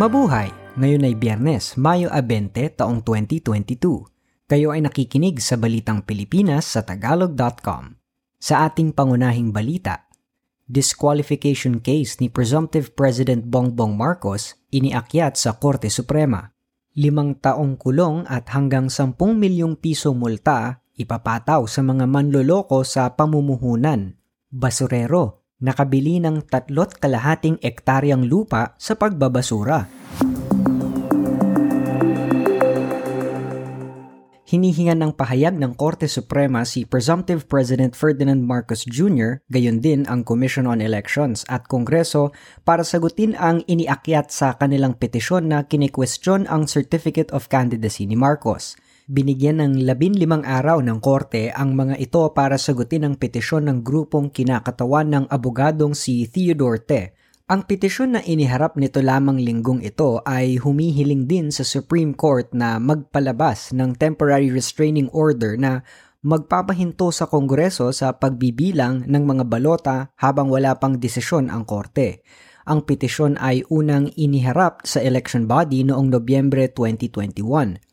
Mabuhay! Ngayon ay Biyernes, Mayo 20, taong 2022. Kayo ay nakikinig sa Balitang Pilipinas sa Tagalog.com. Sa ating pangunahing balita, disqualification case ni presumptive President Bongbong Marcos iniakyat sa Korte Suprema. Limang taong kulong at hanggang 10 milyong piso multa ipapataw sa mga manloloko sa pamumuhunan. Basurero, nakabili ng tatlot kalahating ektaryang lupa sa pagbabasura. Hinihingan ng pahayag ng Korte Suprema si Presumptive President Ferdinand Marcos Jr., gayon din ang Commission on Elections at Kongreso para sagutin ang iniakyat sa kanilang petisyon na kinikwestiyon ang Certificate of Candidacy ni Marcos – binigyan ng labinlimang araw ng korte ang mga ito para sagutin ang petisyon ng grupong kinakatawan ng abogadong si Theodore Te. Ang petisyon na iniharap nito lamang linggong ito ay humihiling din sa Supreme Court na magpalabas ng temporary restraining order na magpapahinto sa Kongreso sa pagbibilang ng mga balota habang wala pang desisyon ang korte. Ang petisyon ay unang iniharap sa election body noong Nobyembre 2021.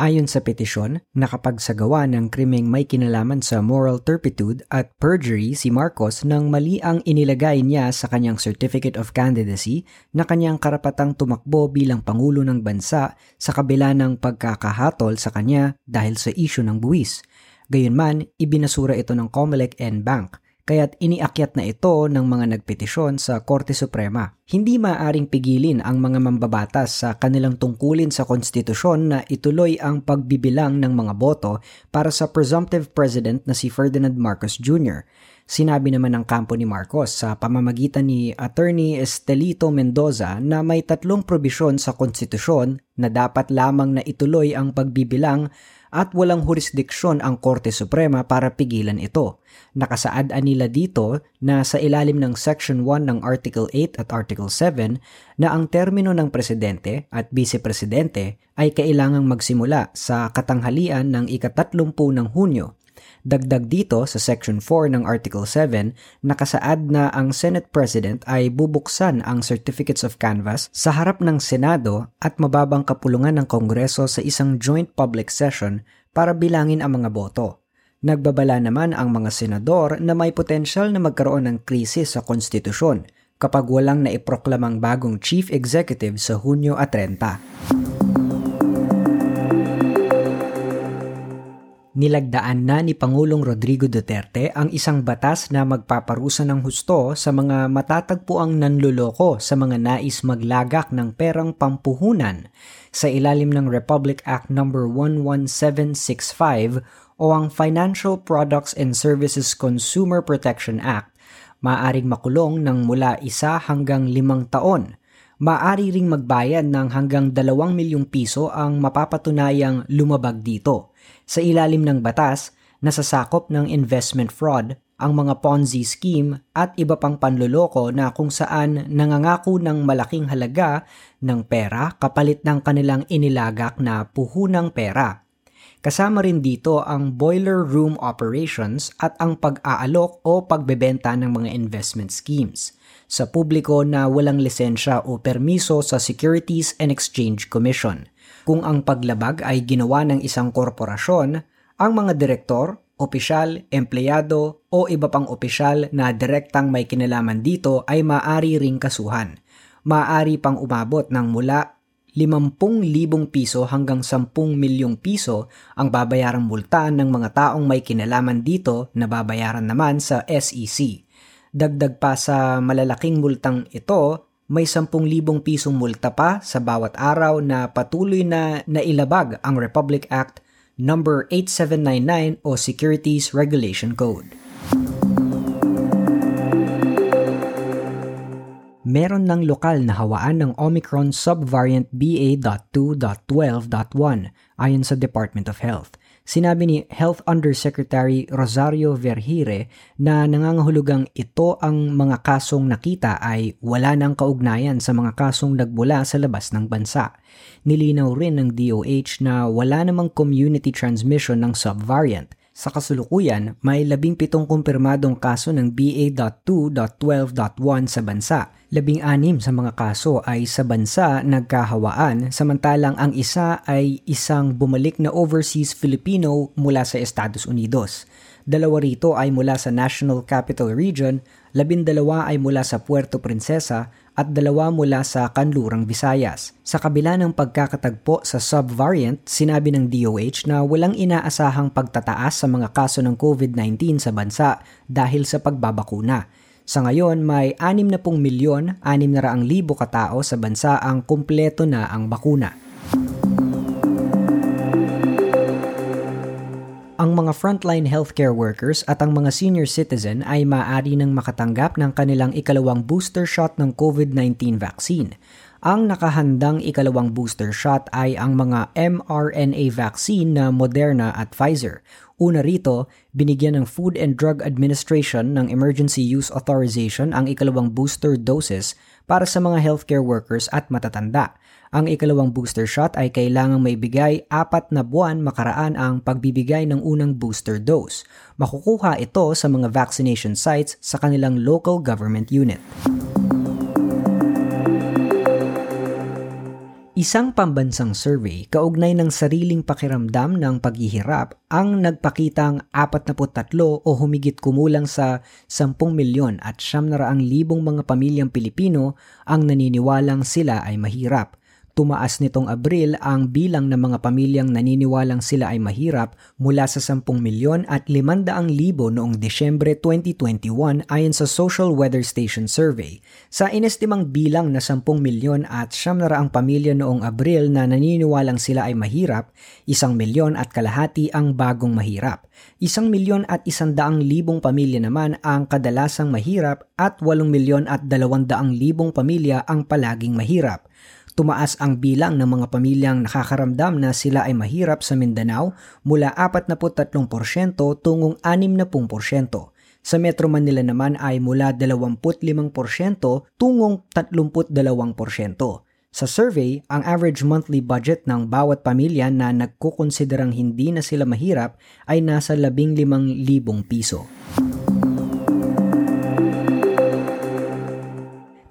Ayon sa petisyon, nakapagsagawa ng krimeng may kinalaman sa moral turpitude at perjury si Marcos nang mali ang inilagay niya sa kanyang Certificate of Candidacy na kanyang karapatang tumakbo bilang Pangulo ng Bansa sa kabila ng pagkakahatol sa kanya dahil sa isyu ng buwis. Gayunman, ibinasura ito ng Comelec and Bank kaya't iniakyat na ito ng mga nagpetisyon sa Korte Suprema. Hindi maaring pigilin ang mga mambabatas sa kanilang tungkulin sa konstitusyon na ituloy ang pagbibilang ng mga boto para sa presumptive president na si Ferdinand Marcos Jr. Sinabi naman ng kampo ni Marcos sa pamamagitan ni Attorney Estelito Mendoza na may tatlong probisyon sa konstitusyon na dapat lamang na ituloy ang pagbibilang at walang jurisdiksyon ang Korte Suprema para pigilan ito. Nakasaad nila dito na sa ilalim ng Section 1 ng Article 8 at Article 7 na ang termino ng presidente at vice-presidente ay kailangang magsimula sa katanghalian ng ikatatlumpу ng Hunyo Dagdag dito sa Section 4 ng Article 7, nakasaad na ang Senate President ay bubuksan ang Certificates of Canvass sa harap ng Senado at mababang kapulungan ng Kongreso sa isang joint public session para bilangin ang mga boto. Nagbabala naman ang mga senador na may potensyal na magkaroon ng krisis sa konstitusyon kapag walang naiproklamang bagong chief executive sa Hunyo at 30. Nilagdaan na ni Pangulong Rodrigo Duterte ang isang batas na magpaparusa ng husto sa mga matatagpuang nanluloko sa mga nais maglagak ng perang pampuhunan sa ilalim ng Republic Act No. 11765 o ang Financial Products and Services Consumer Protection Act. Maaring makulong ng mula isa hanggang limang taon maaari ring magbayad ng hanggang 2 milyong piso ang mapapatunayang lumabag dito. Sa ilalim ng batas, nasasakop ng investment fraud ang mga Ponzi scheme at iba pang panloloko na kung saan nangangako ng malaking halaga ng pera kapalit ng kanilang inilagak na puhunang pera. Kasama rin dito ang boiler room operations at ang pag-aalok o pagbebenta ng mga investment schemes sa publiko na walang lisensya o permiso sa Securities and Exchange Commission. Kung ang paglabag ay ginawa ng isang korporasyon, ang mga direktor, opisyal, empleyado o iba pang opisyal na direktang may kinalaman dito ay maaari ring kasuhan. Maaari pang umabot ng mula 50,000 piso hanggang 10 milyong piso ang babayarang multa ng mga taong may kinalaman dito na babayaran naman sa SEC. Dagdag pa sa malalaking multang ito may 10,000 pisong multa pa sa bawat araw na patuloy na nailabag ang Republic Act No. 8799 o Securities Regulation Code. Meron ng lokal na hawaan ng Omicron subvariant BA.2.12.1 ayon sa Department of Health. Sinabi ni Health Undersecretary Rosario Vergire na nangangahulugang ito ang mga kasong nakita ay wala ng kaugnayan sa mga kasong nagmula sa labas ng bansa. Nilinaw rin ng DOH na wala namang community transmission ng subvariant Sa kasulukuyan, may 17 kumpirmadong kaso ng BA.2.12.1 sa bansa. 16 sa mga kaso ay sa bansa nagkahawaan samantalang ang isa ay isang bumalik na overseas Filipino mula sa Estados Unidos. Dalawa rito ay mula sa National Capital Region, labindalawa ay mula sa Puerto Princesa at dalawa mula sa Kanlurang Visayas. Sa kabila ng pagkakatagpo sa subvariant, sinabi ng DOH na walang inaasahang pagtataas sa mga kaso ng COVID-19 sa bansa dahil sa pagbabakuna. Sa ngayon, may 60 milyon 600 libo katao sa bansa ang kumpleto na ang bakuna. Ang mga frontline healthcare workers at ang mga senior citizen ay maaari nang makatanggap ng kanilang ikalawang booster shot ng COVID-19 vaccine. Ang nakahandang ikalawang booster shot ay ang mga mRNA vaccine na Moderna at Pfizer. Una rito, binigyan ng Food and Drug Administration ng Emergency Use Authorization ang ikalawang booster doses para sa mga healthcare workers at matatanda. Ang ikalawang booster shot ay kailangang maibigay apat na buwan makaraan ang pagbibigay ng unang booster dose. Makukuha ito sa mga vaccination sites sa kanilang local government unit. Isang pambansang survey kaugnay ng sariling pakiramdam ng paghihirap ang nagpakitang 43 o humigit kumulang sa 10 milyon at 700 libong mga pamilyang Pilipino ang naniniwalang sila ay mahirap. Tumaas nitong Abril ang bilang ng mga pamilyang naniniwalang sila ay mahirap mula sa 10 milyon at 500 libo noong Desyembre 2021 ayon sa Social Weather Station Survey. Sa inestimang bilang na 10 milyon at 700 ang pamilya noong Abril na naniniwalang sila ay mahirap, 1 milyon at kalahati ang bagong mahirap. 1 milyon at 100 libong pamilya naman ang kadalasang mahirap at 8 milyon at 200 libong pamilya ang palaging mahirap. Tumaas ang bilang ng mga pamilyang nakakaramdam na sila ay mahirap sa Mindanao mula 43% tungong 60%. Sa Metro Manila naman ay mula 25% tungong 32%. Sa survey, ang average monthly budget ng bawat pamilya na nagkukonsiderang hindi na sila mahirap ay nasa 15,000 piso.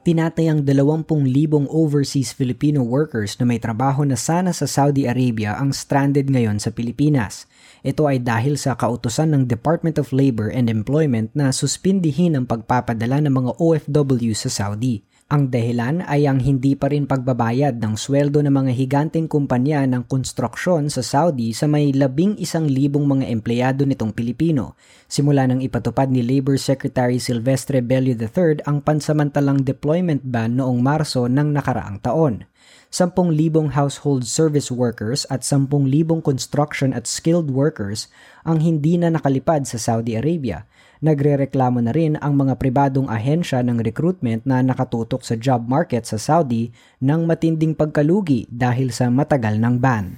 tinatayang 20,000 overseas Filipino workers na may trabaho na sana sa Saudi Arabia ang stranded ngayon sa Pilipinas. Ito ay dahil sa kautusan ng Department of Labor and Employment na suspindihin ang pagpapadala ng mga OFW sa Saudi. Ang dahilan ay ang hindi pa rin pagbabayad ng sweldo ng mga higanteng kumpanya ng konstruksyon sa Saudi sa may labing isang libong mga empleyado nitong Pilipino, simula nang ipatupad ni Labor Secretary Silvestre Bello III ang pansamantalang deployment ban noong Marso ng nakaraang taon. 10,000 household service workers at 10,000 construction at skilled workers ang hindi na nakalipad sa Saudi Arabia Nagrereklamo na rin ang mga pribadong ahensya ng recruitment na nakatutok sa job market sa Saudi ng matinding pagkalugi dahil sa matagal ng ban.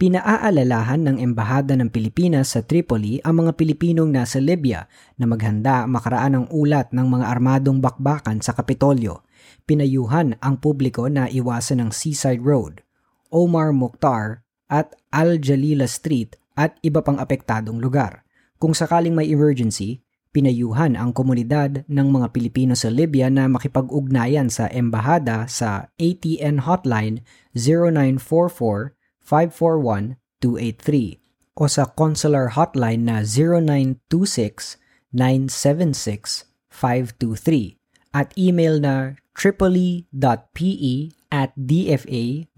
Pinaaalalahan ng Embahada ng Pilipinas sa Tripoli ang mga Pilipinong nasa Libya na maghanda makaraan ng ulat ng mga armadong bakbakan sa Kapitolyo. Pinayuhan ang publiko na iwasan ng Seaside Road. Omar Mukhtar, at Al-Jalila Street at iba pang apektadong lugar. Kung sakaling may emergency, pinayuhan ang komunidad ng mga Pilipino sa Libya na makipag-ugnayan sa embahada sa ATN hotline 0944-541-283 o sa consular hotline na 0926-976-523 at email na tripoli.pe at dfa.gov.ph.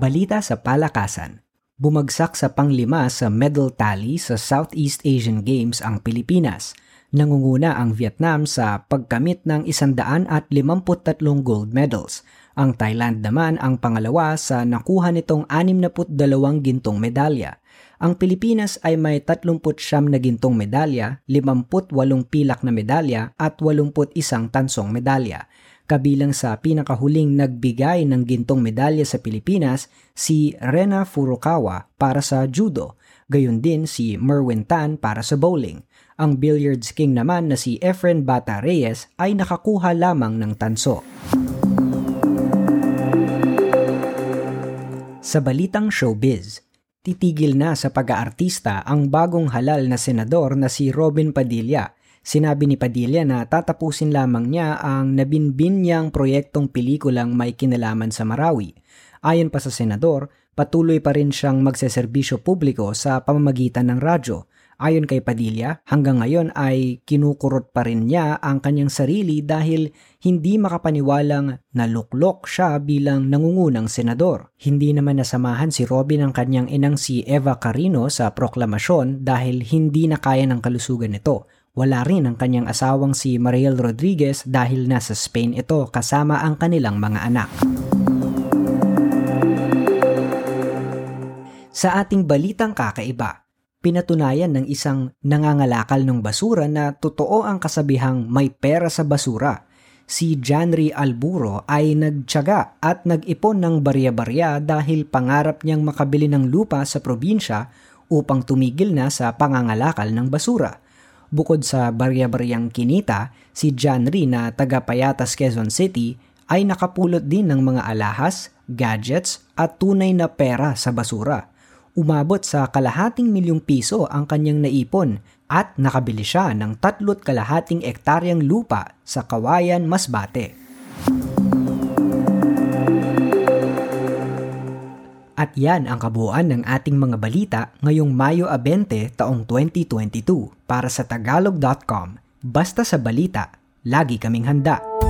Balita sa palakasan. Bumagsak sa panglima sa medal tally sa Southeast Asian Games ang Pilipinas. Nangunguna ang Vietnam sa pagkamit ng 153 gold medals. Ang Thailand naman ang pangalawa sa nakuha nitong 62 gintong medalya. Ang Pilipinas ay may 39 na gintong medalya, 58 pilak na medalya at 81 tansong medalya. Kabilang sa pinakahuling nagbigay ng gintong medalya sa Pilipinas si Rena Furukawa para sa judo, gayon din si Merwin Tan para sa bowling. Ang billiards king naman na si Efren Bata Reyes ay nakakuha lamang ng tanso. Sa balitang showbiz, titigil na sa pag-aartista ang bagong halal na senador na si Robin Padilla. Sinabi ni Padilla na tatapusin lamang niya ang nabinbin niyang proyektong pelikulang may kinalaman sa Marawi. Ayon pa sa senador, patuloy pa rin siyang magseserbisyo publiko sa pamamagitan ng radyo Ayon kay Padilla, hanggang ngayon ay kinukurot pa rin niya ang kanyang sarili dahil hindi makapaniwalang naluklok siya bilang nangungunang senador. Hindi naman nasamahan si Robin ang kanyang inang si Eva Carino sa proklamasyon dahil hindi na kaya ng kalusugan nito. Wala rin ang kanyang asawang si Mariel Rodriguez dahil nasa Spain ito kasama ang kanilang mga anak. Sa ating balitang kakaiba, pinatunayan ng isang nangangalakal ng basura na totoo ang kasabihang may pera sa basura. Si Janry Alburo ay nagtyaga at nag-ipon ng barya-barya dahil pangarap niyang makabili ng lupa sa probinsya upang tumigil na sa pangangalakal ng basura. Bukod sa barya-baryang kinita, si Janry na taga Payatas, Quezon City ay nakapulot din ng mga alahas, gadgets at tunay na pera sa basura umabot sa kalahating milyong piso ang kanyang naipon at nakabili siya ng tatlot kalahating ektaryang lupa sa Kawayan, Masbate. At yan ang kabuuan ng ating mga balita ngayong Mayo 20 taong 2022 para sa tagalog.com. Basta sa balita, lagi kaming handa.